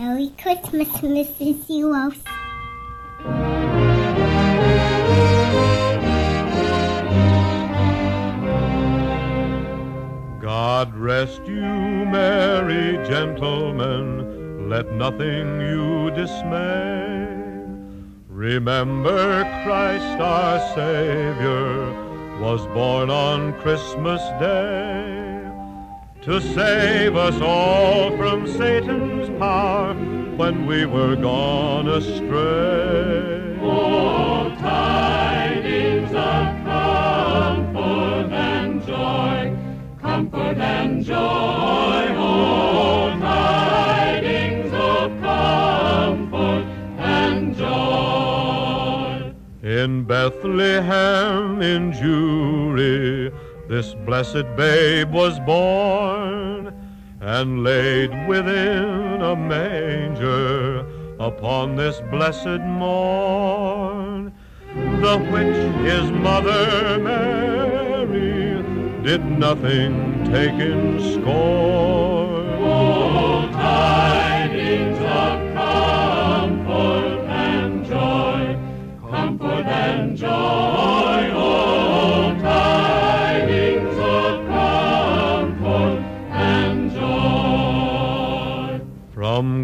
Merry Christmas, Mrs. Zeros. God rest you, merry gentlemen, let nothing you dismay. Remember Christ our Savior was born on Christmas Day to save us all from Satan's power when we were gone astray. Oh, tidings of comfort and joy, comfort and joy. Oh, tidings of comfort and joy. In Bethlehem in Jewry, this blessed babe was born and laid within a manger upon this blessed morn. The which his mother Mary did nothing take in scorn.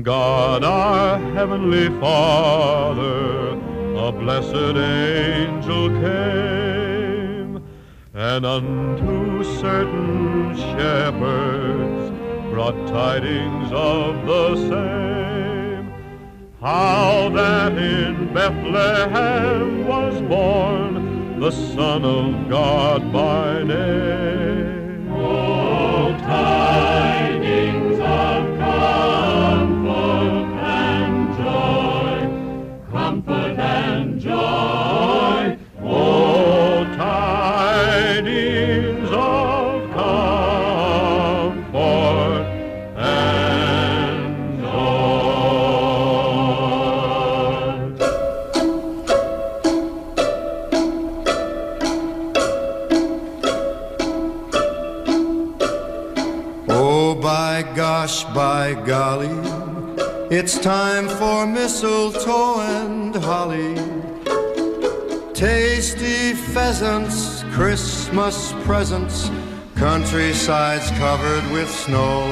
God our Heavenly Father, a blessed angel came, and unto certain shepherds brought tidings of the same. How that in Bethlehem was born the Son of God by name. It's time for mistletoe and holly. Tasty pheasants, Christmas presents, countrysides covered with snow.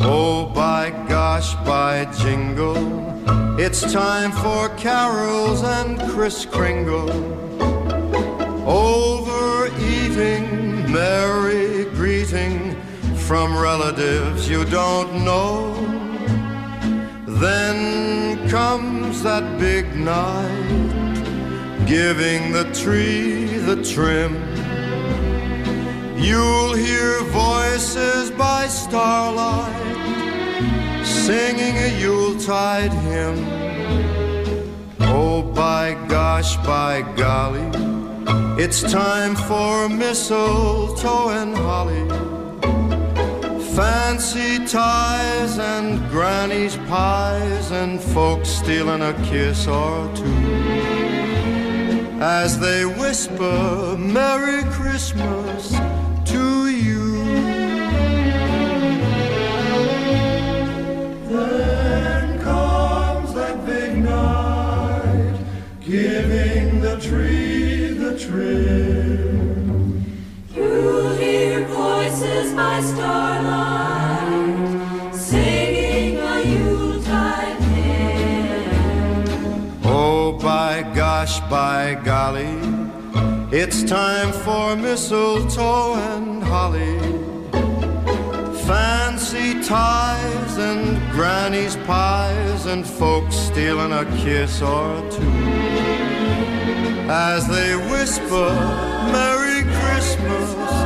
Oh, by gosh, by jingle, it's time for carols and Kris Kringle. Overeating, merry greeting from relatives you don't know. Then comes that big night, giving the tree the trim. You'll hear voices by starlight, singing a Yuletide hymn. Oh, by gosh, by golly. It's time for mistletoe and holly. Fancy ties and granny's pies and folks stealing a kiss or two. As they whisper Merry Christmas Oh by golly, it's time for mistletoe and holly. Fancy ties and granny's pies and folks stealing a kiss or two. As they whisper Merry Christmas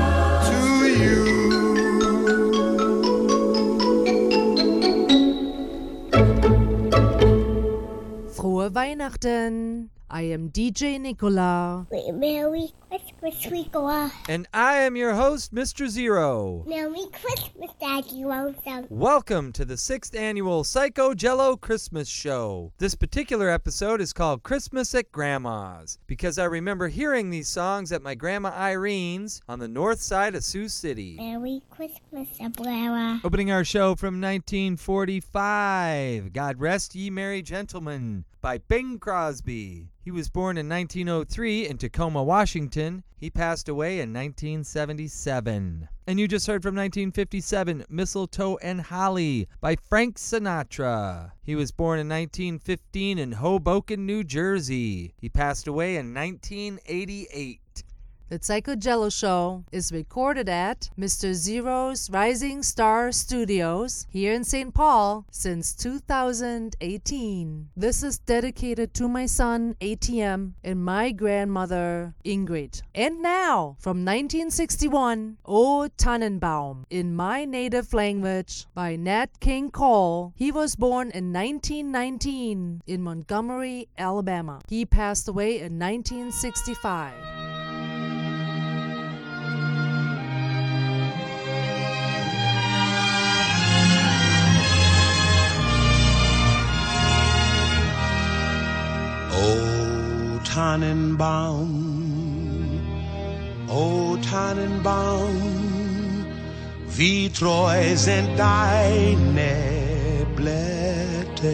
Weihnachten. I am DJ Nikola. Christmas. Christmas, And I am your host, Mr. Zero. Merry Christmas, Daddy Lonesome. Welcome to the sixth annual PsychoGello Christmas Show. This particular episode is called Christmas at Grandma's because I remember hearing these songs at my Grandma Irene's on the north side of Sioux City. Merry Christmas, Abuela. Opening our show from 1945, God Rest Ye Merry Gentlemen by Bing Crosby. He was born in 1903 in Tacoma, Washington. He passed away in 1977. And you just heard from 1957, Mistletoe and Holly by Frank Sinatra. He was born in 1915 in Hoboken, New Jersey. He passed away in 1988. The PsychoGello Show is recorded at Mr. Zero's Rising Star Studios here in St. Paul since 2018. This is dedicated to my son ATM and my grandmother Ingrid. And now, from 1961, O Tannenbaum in my native language by Nat King Cole. He was born in 1919 in Montgomery, Alabama. He passed away in 1965. Tannenbaum, O Tannenbaum, wie treu sind deine Blätter.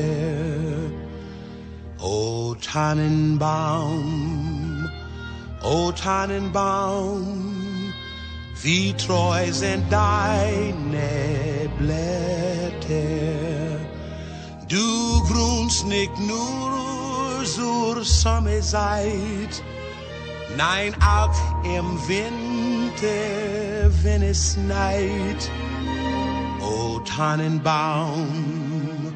O Tannenbaum, O Tannenbaum, wie treu sind deine Blätter. Du grunst nicht nur zur Sommerzeit, nein auch im Winter, wenn es schneit. O Tannenbaum,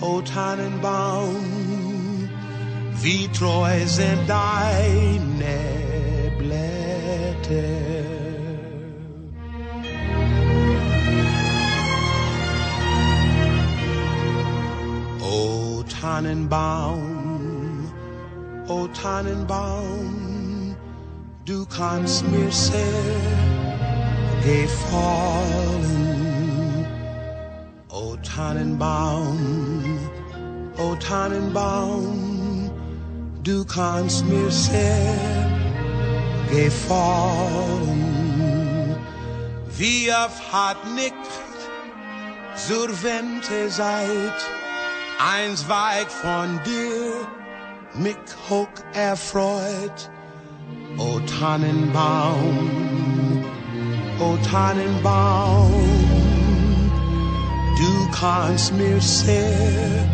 o Tannenbaum, wie treu sind deine Blätter. Tannenbaum, O Tannenbaum, du kannst mir sehr gefallen. O Tannenbaum, O Tannenbaum, du kannst mir sehr gefallen. Wie oft hat nicht zur Wente seid, eins weit von dir mich hoch erfreut. O Tannenbaum, o Tannenbaum, du kannst mir sehr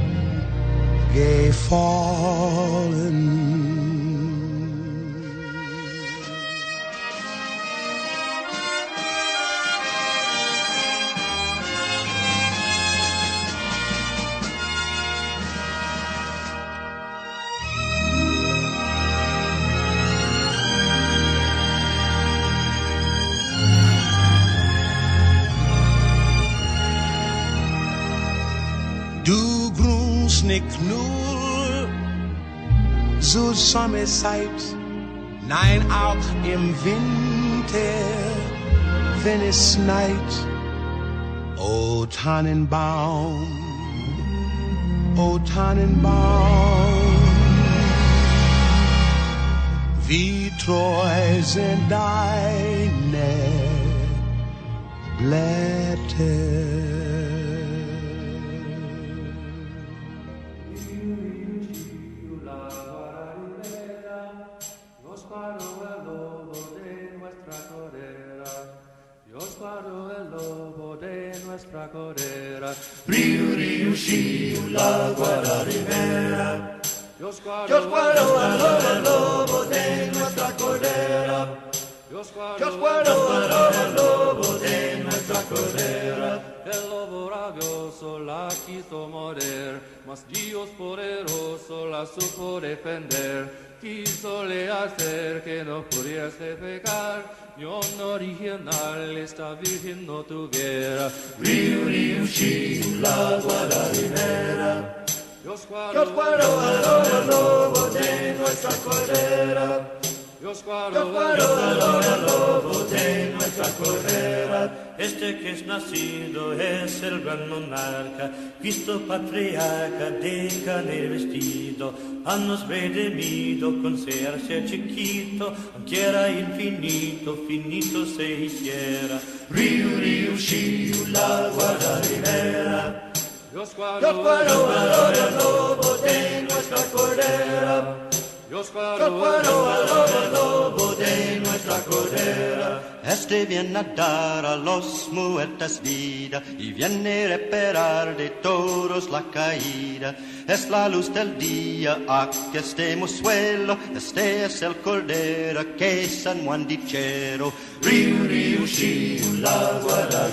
gefallen. Du grunst nicht nur zur Sommerzeit, nein auch im Winter, wenn es schneit. O Tannenbaum, o Tannenbaum, wie treu sind deine Blätter. Paró el lobo de nuestra corera. Dios paró el lobo de nuestra corera. Riu, riu, shiu, la guararibera. Dios paró el lobo de nuestra corera. Dios paró el lobo de nuestra corera. El lobo rabioso la quiso morder, mas Dios poderoso la supo defender. Quisole hacer que no pudiese pecar, y un original esta virgen no tuviera. Riu, riu, shiu, la guadarinera. Dios guardó el lobo de nuestra cordera. Yo squadro el lobo de nuestra cordera, este que es nacido es el gran monarca, Cristo patriarca de carne vestido, a nos redimido con ser ser chiquito, aunque era infinito, finito se hiciera. Río, río, shiu, la guarda ribera. Yo squadro el lobo de nuestra cordera. Yo squadro el lobo de nuestra cordera. Este viene a dar a los muertos vida y viene a reparar de todos la caída. Es la luz del día a que estemos suelo, este es el cordero que San Juan dichero. Río, río, shiu, la guarda.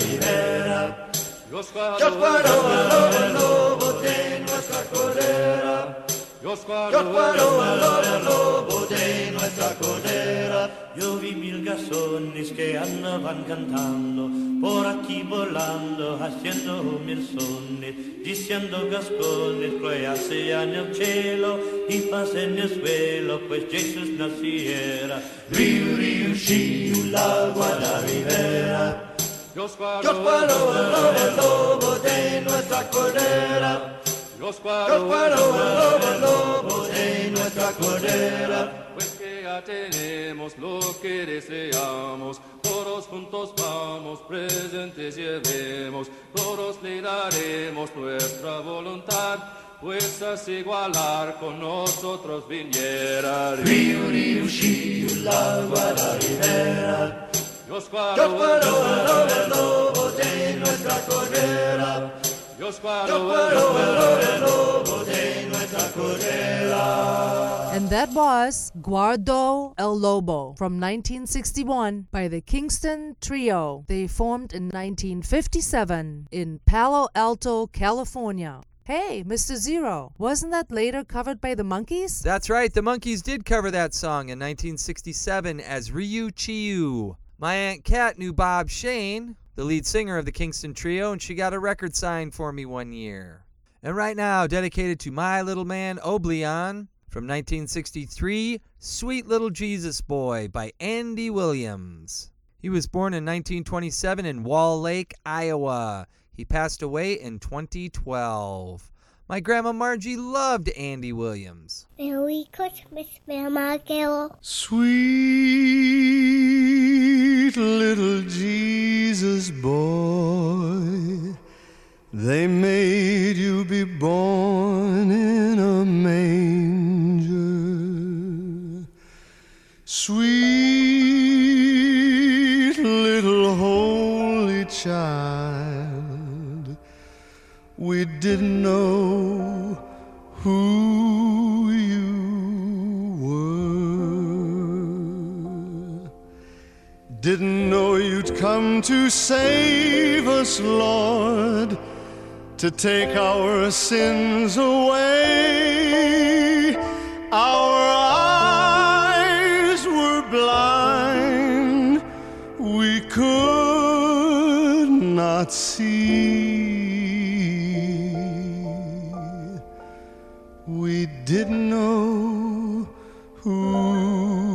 Yo squadro el lobo de nuestra cordera. Yo el lobo de nuestra cordera. Yo vi mil gasones que andaban cantando, por aquí volando, haciendo mil sones, diciendo gascones, que en el cielo y paz en el suelo, pues Jesús naciera. Río, río, shiu, la guarda ribera. Yo el lobo de nuestra cordera. Yo squadro el lobo de nuestra cordera. Pues que ya tenemos lo que deseamos, todos juntos vamos, presentes llevemos, todos le daremos nuestra voluntad, pues así igualar con nosotros viniera. Río, río, shiu, la guarda ribera. Yo squadro el lobo de nuestra cordera. Yo squadro el lobo de nuestra cordera. And that was Guardo El Lobo from 1961 by the Kingston Trio. They formed in 1957 in Palo Alto, California. Hey, Mr. Zero, wasn't that later covered by the Monkees? That's right, the Monkees did cover that song in 1967 as Riu Chiu. My Aunt Kat knew Bob Shane, the lead singer of the Kingston Trio, and she got a record signed for me one year. And right now, dedicated to my little man Oblieon from 1963, Sweet Little Jesus Boy by Andy Williams. He was born in 1927 in Wall Lake, Iowa. He passed away in 2012. My grandma Margie loved Andy Williams. Merry Christmas, Grandma Carol. Sweet little Jesus boy, they made you be born in a manger. Sweet little holy child, we didn't know who Didn't know you'd come to save us, Lord, to take our sins away. Our eyes were blind, we could not see. We didn't know who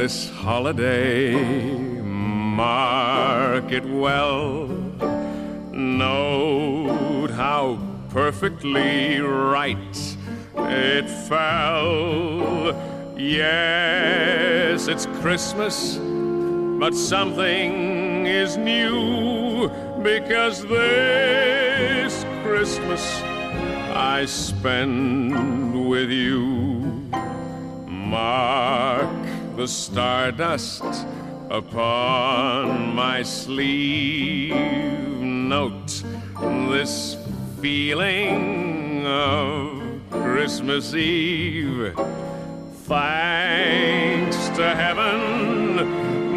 this holiday, mark it well. Note how perfectly right it fell. Yes, it's Christmas, but something is new because this Christmas I spend with you. Mark the stardust upon my sleeve. Note this feeling of Christmas Eve. Thanks to heaven,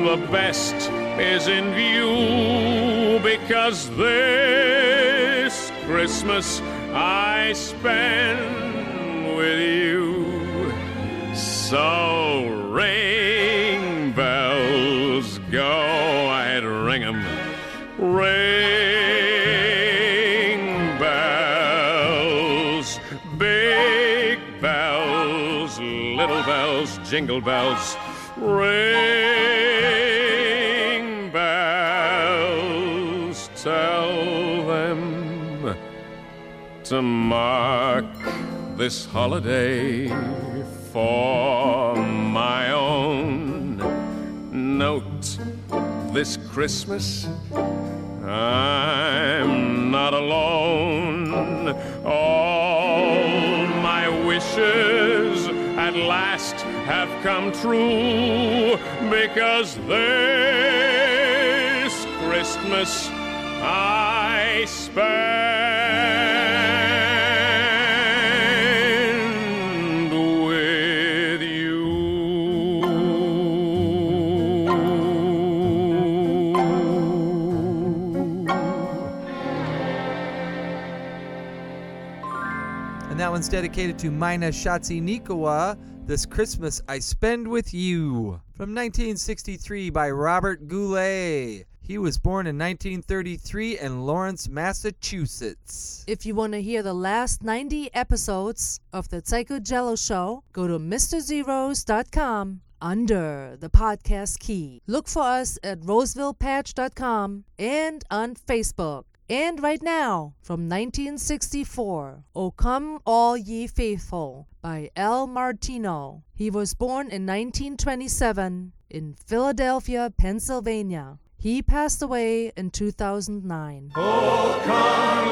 the best is in view because this Christmas I spend with you. So ring bells, go ahead, ring 'em. Ring bells, big bells, little bells, jingle bells. Ring bells, tell them to mark this holiday for my own. Note this Christmas, I'm not alone. All my wishes at last have come true because this Christmas I spend one's dedicated to Mina Shatsinikova. This Christmas I Spend With You. From 1963 by Robert Goulet. He was born in 1933 in Lawrence, Massachusetts. If you want to hear the last 90 episodes of the PsychoGello Show, go to MrZeros.com under the podcast key. Look for us at Rosevillepatch.com and on Facebook. And right now, from 1964, O Come All Ye Faithful by Al Martino. He was born in 1927 in Philadelphia, Pennsylvania. He passed away in 2009. Oh, come,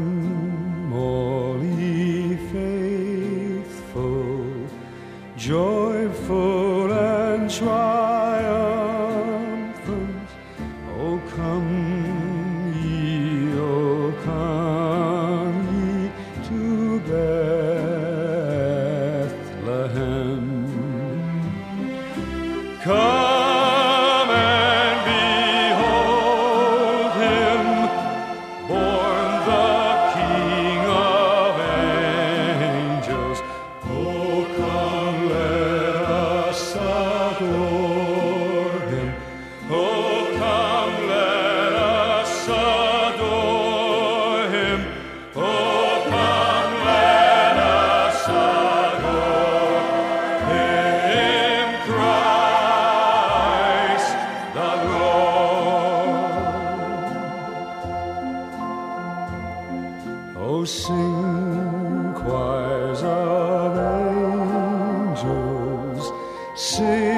all joyful and triumphant. Sing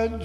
my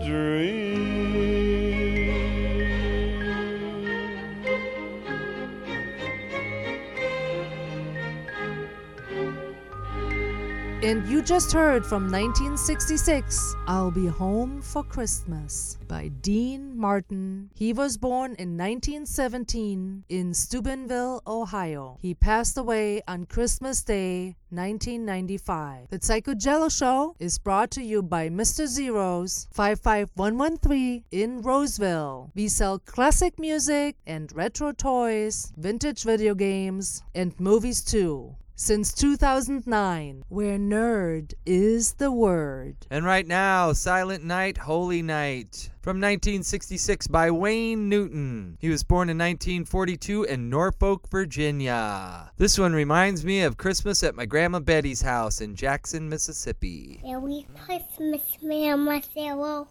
And you just heard from 1966, I'll Be Home for Christmas by Dean Martin. He was born in 1917 in Steubenville, Ohio. He passed away on Christmas Day, 1995. The PsychoGello Show is brought to you by Mr. Zeros 55113 in Roseville. We sell classic music and retro toys, vintage video games, and movies too since 2009, where nerd is the word. And right now, Silent Night, Holy Night. From 1966 by Wayne Newton. He was born in 1942 in Norfolk, Virginia. This one reminds me of Christmas at my Grandma Betty's house in Jackson, Mississippi. Merry Christmas, Ma'am Marcelo.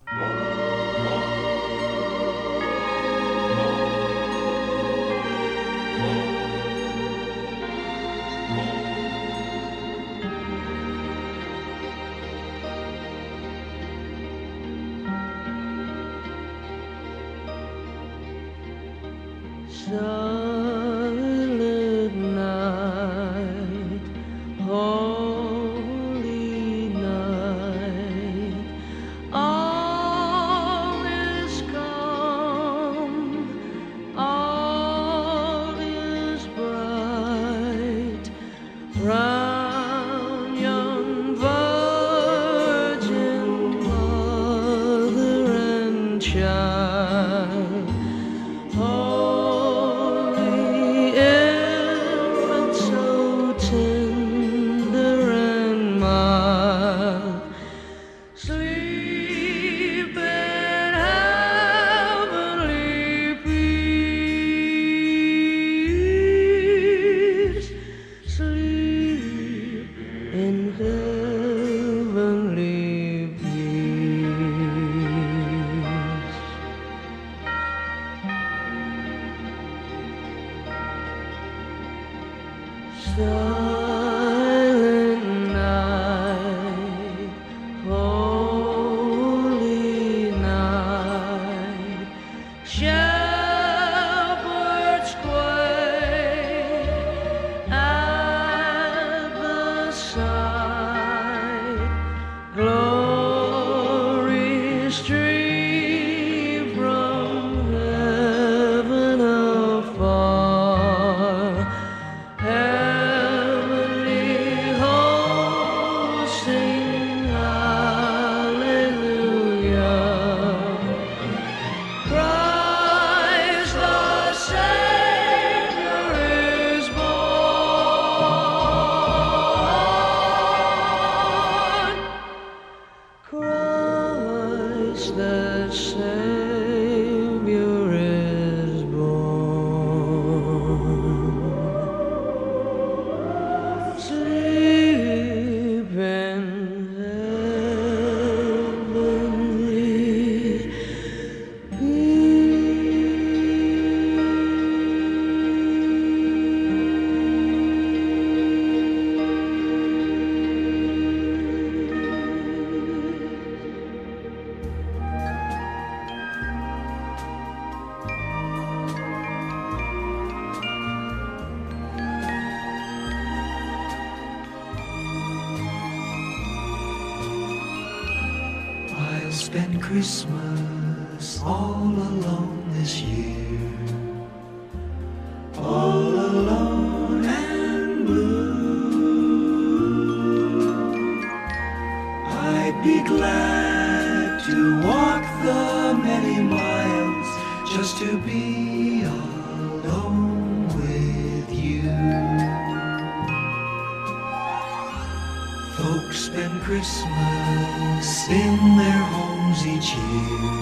Folks spend Christmas in their homes each year.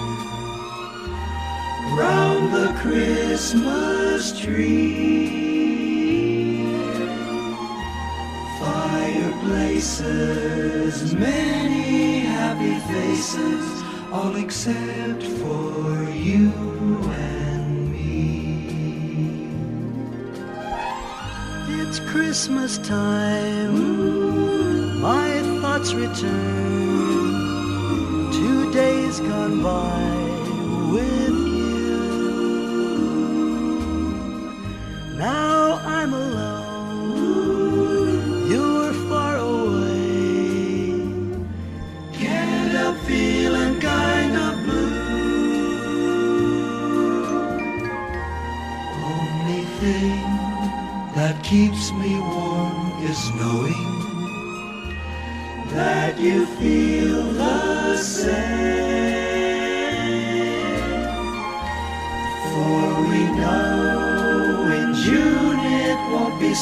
Round the Christmas tree. Fireplaces, many happy faces, all except for you and me. It's Christmas time. My thoughts return. To days gone by with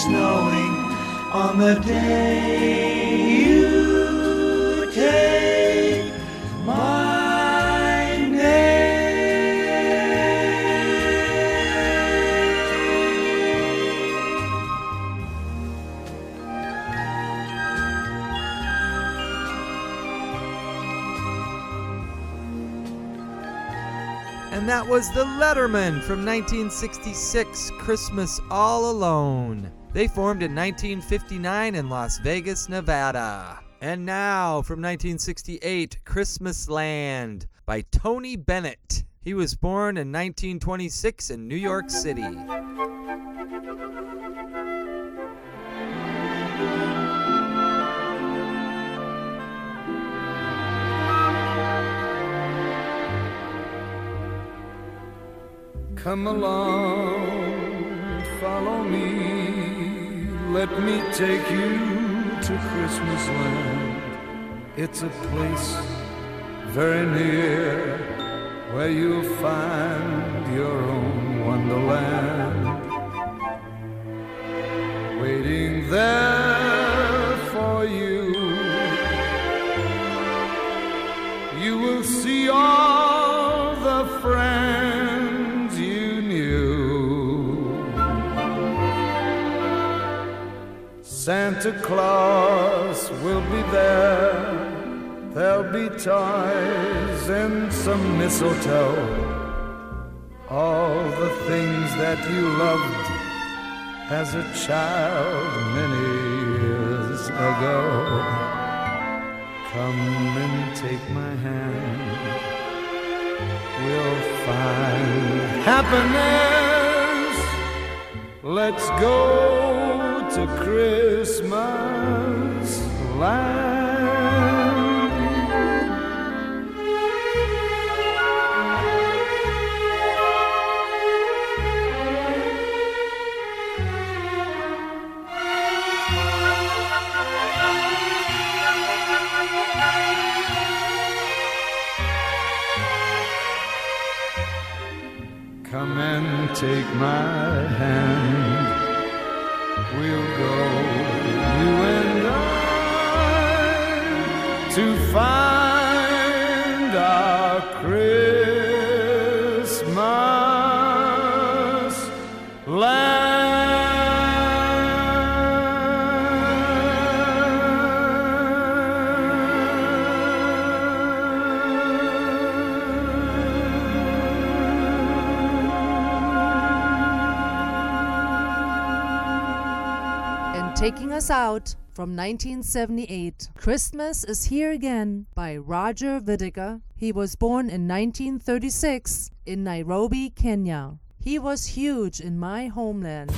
snowing on the day you take my name. And that was the Lettermen from 1966, Christmas All Alone. They formed in 1959 in Las Vegas, Nevada. And now from 1968, Christmas Land by Tony Bennett. He was born in 1926 in New York City. Come along, follow me. Let me take you to Christmas land. It's a place very near where you'll find your own wonderland. Waiting there Santa Claus will be there. There'll be ties and some mistletoe. All the things that you loved as a child many years ago. Come and take my hand. We'll find happiness. Let's go to Christmas land. Taking us out from 1978, Christmas is Here Again by Roger Whittaker. He was born in 1936 in Nairobi, Kenya. He was huge in my homeland.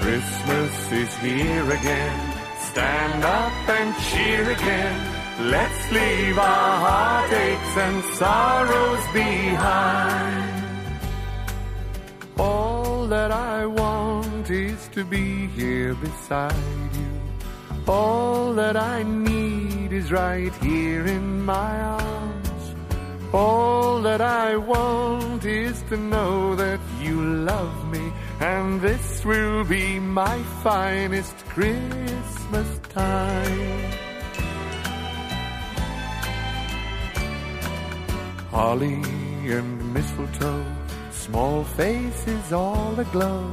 Christmas is here again. Stand up and cheer again. Let's leave our heartaches and sorrows behind. All that I want is to be here beside you. All that I need is right here in my arms. All that I want is to know that you love me, and this will be my finest Christmas time. Holly and mistletoe, small faces all aglow,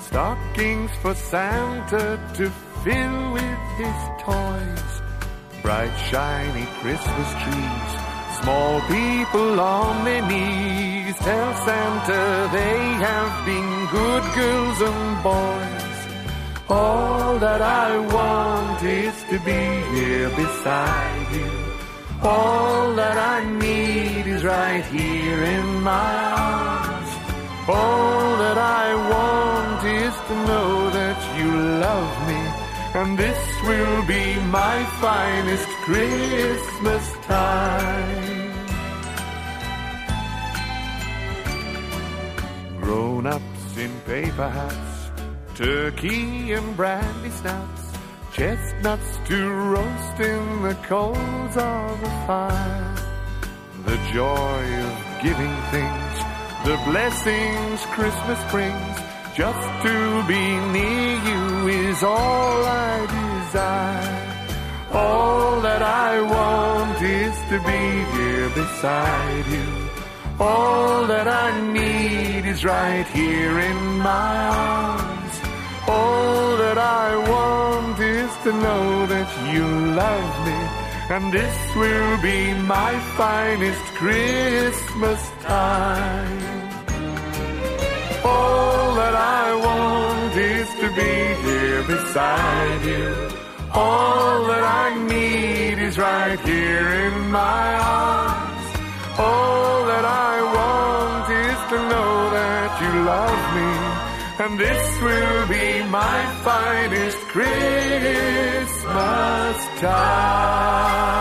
stockings for Santa to fill with his toys, bright shiny Christmas trees, small people on their knees tell Santa they have been good girls and boys. All that I want is to be here beside you. All that I need is right here in my arms. All that I want is to know that you love me, and this will be my finest Christmas time. Grown ups in paper hats, turkey and brandy snaps chestnuts to roast in the coals of a fire. The joy of giving things, the blessings Christmas brings, just to be near you is all I desire. All that I want is to be here beside you. All that I need is right here in my arms. All that I want is to know that you love me, and this will be my finest Christmas time. All that I want is to be here beside you. All that I need is right here in my arms. All that I want is to know that you love me and this will be my finest Christmas time.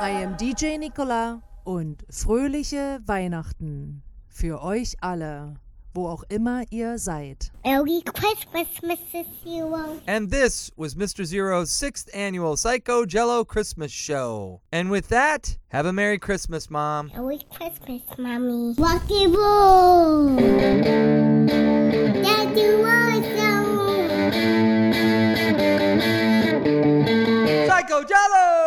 I am DJ Nicola und fröhliche Weihnachten für euch alle, wo auch immer ihr seid. Merry Christmas, Mr. Zero. And this was Mr. Zero's sixth annual PsychoGello Christmas show. And with that, have a Merry Christmas, Mom. Merry Christmas, Mommy. Rock and roll. Daddy, awesome. PsychoGello.